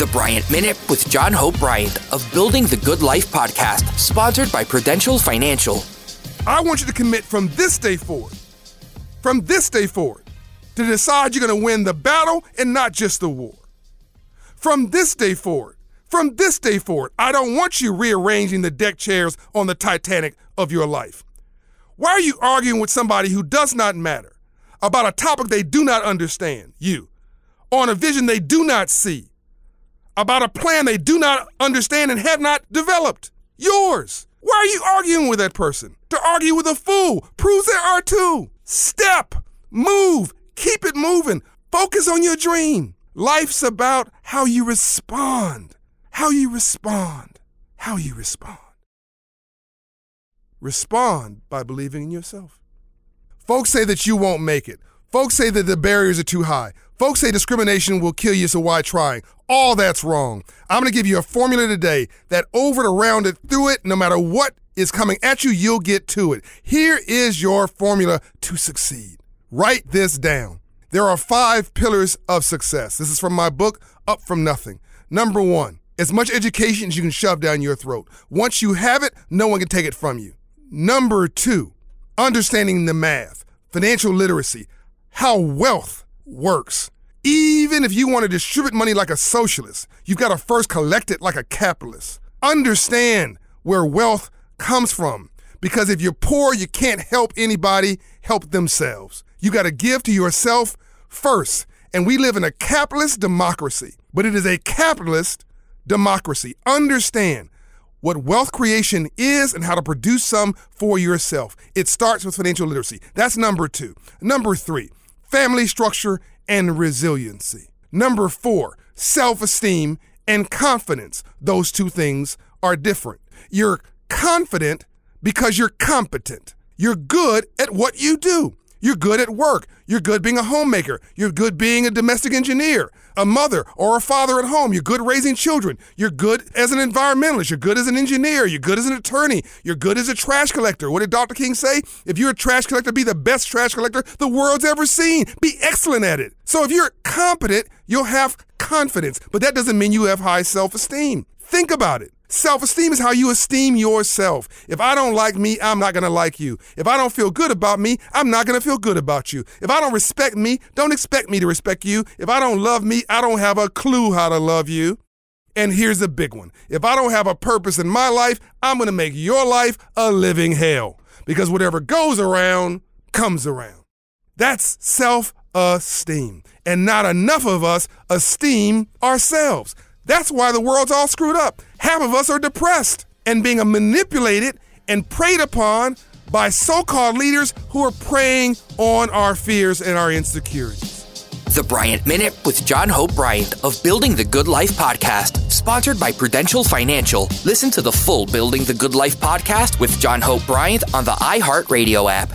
The Bryant Minute with John Hope Bryant of Building the Good Life podcast, sponsored by Prudential Financial. I want you to commit from this day forward, from this day forward, to decide you're going to win the battle and not just the war. From this day forward, from this day forward, I don't want you rearranging the deck chairs on the Titanic of your life. Why are you arguing with somebody who does not matter about a topic they do not understand, you, on a vision they do not see? About a plan they do not understand and have not developed. Yours. Why are you arguing with that person? To argue with a fool proves there are two. Step, move, keep it moving. Focus on your dream. Life's about how you respond. How you respond. How you respond. Respond by believing in yourself. Folks say that you won't make it. Folks say that the barriers are too high. Folks say discrimination will kill you, so why try? All that's wrong. I'm going to give you a formula today that over and around it, through it, no matter what is coming at you, you'll get to it. Here is your formula to succeed. Write this down. There are five pillars of success. This is from my book, Up From Nothing. Number one, as much education as you can shove down your throat. Once you have it, no one can take it from you. Number two, understanding the math, financial literacy, how wealth works. Even if you want to distribute money like a socialist, you've got to first collect it like a capitalist. Understand where wealth comes from. Because if you're poor, you can't help anybody help themselves. You got to give to yourself first. And we live in a capitalist democracy, but it is a capitalist democracy. Understand what wealth creation is and how to produce some for yourself. It starts with financial literacy. That's number two. Number three, family structure and resiliency. Number four, self esteem and confidence. Those two things are different. You're confident because you're competent. You're good at what you do. You're good at work. You're good being a homemaker. You're good being a domestic engineer, a mother or a father at home. You're good raising children. You're good as an environmentalist. You're good as an engineer. You're good as an attorney. You're good as a trash collector. What did Dr. King say? If you're a trash collector, be the best trash collector the world's ever seen. Be excellent at it. So if you're competent, you'll have confidence, but that doesn't mean you have high self esteem. Think about it. Self esteem is how you esteem yourself. If I don't like me, I'm not going to like you. If I don't feel good about me, I'm not going to feel good about you. If I don't respect me, don't expect me to respect you. If I don't love me, I don't have a clue how to love you. And here's a big one if I don't have a purpose in my life, I'm going to make your life a living hell. Because whatever goes around comes around. That's self esteem. And not enough of us esteem ourselves. That's why the world's all screwed up. Half of us are depressed and being manipulated and preyed upon by so called leaders who are preying on our fears and our insecurities. The Bryant Minute with John Hope Bryant of Building the Good Life podcast, sponsored by Prudential Financial. Listen to the full Building the Good Life podcast with John Hope Bryant on the iHeartRadio app.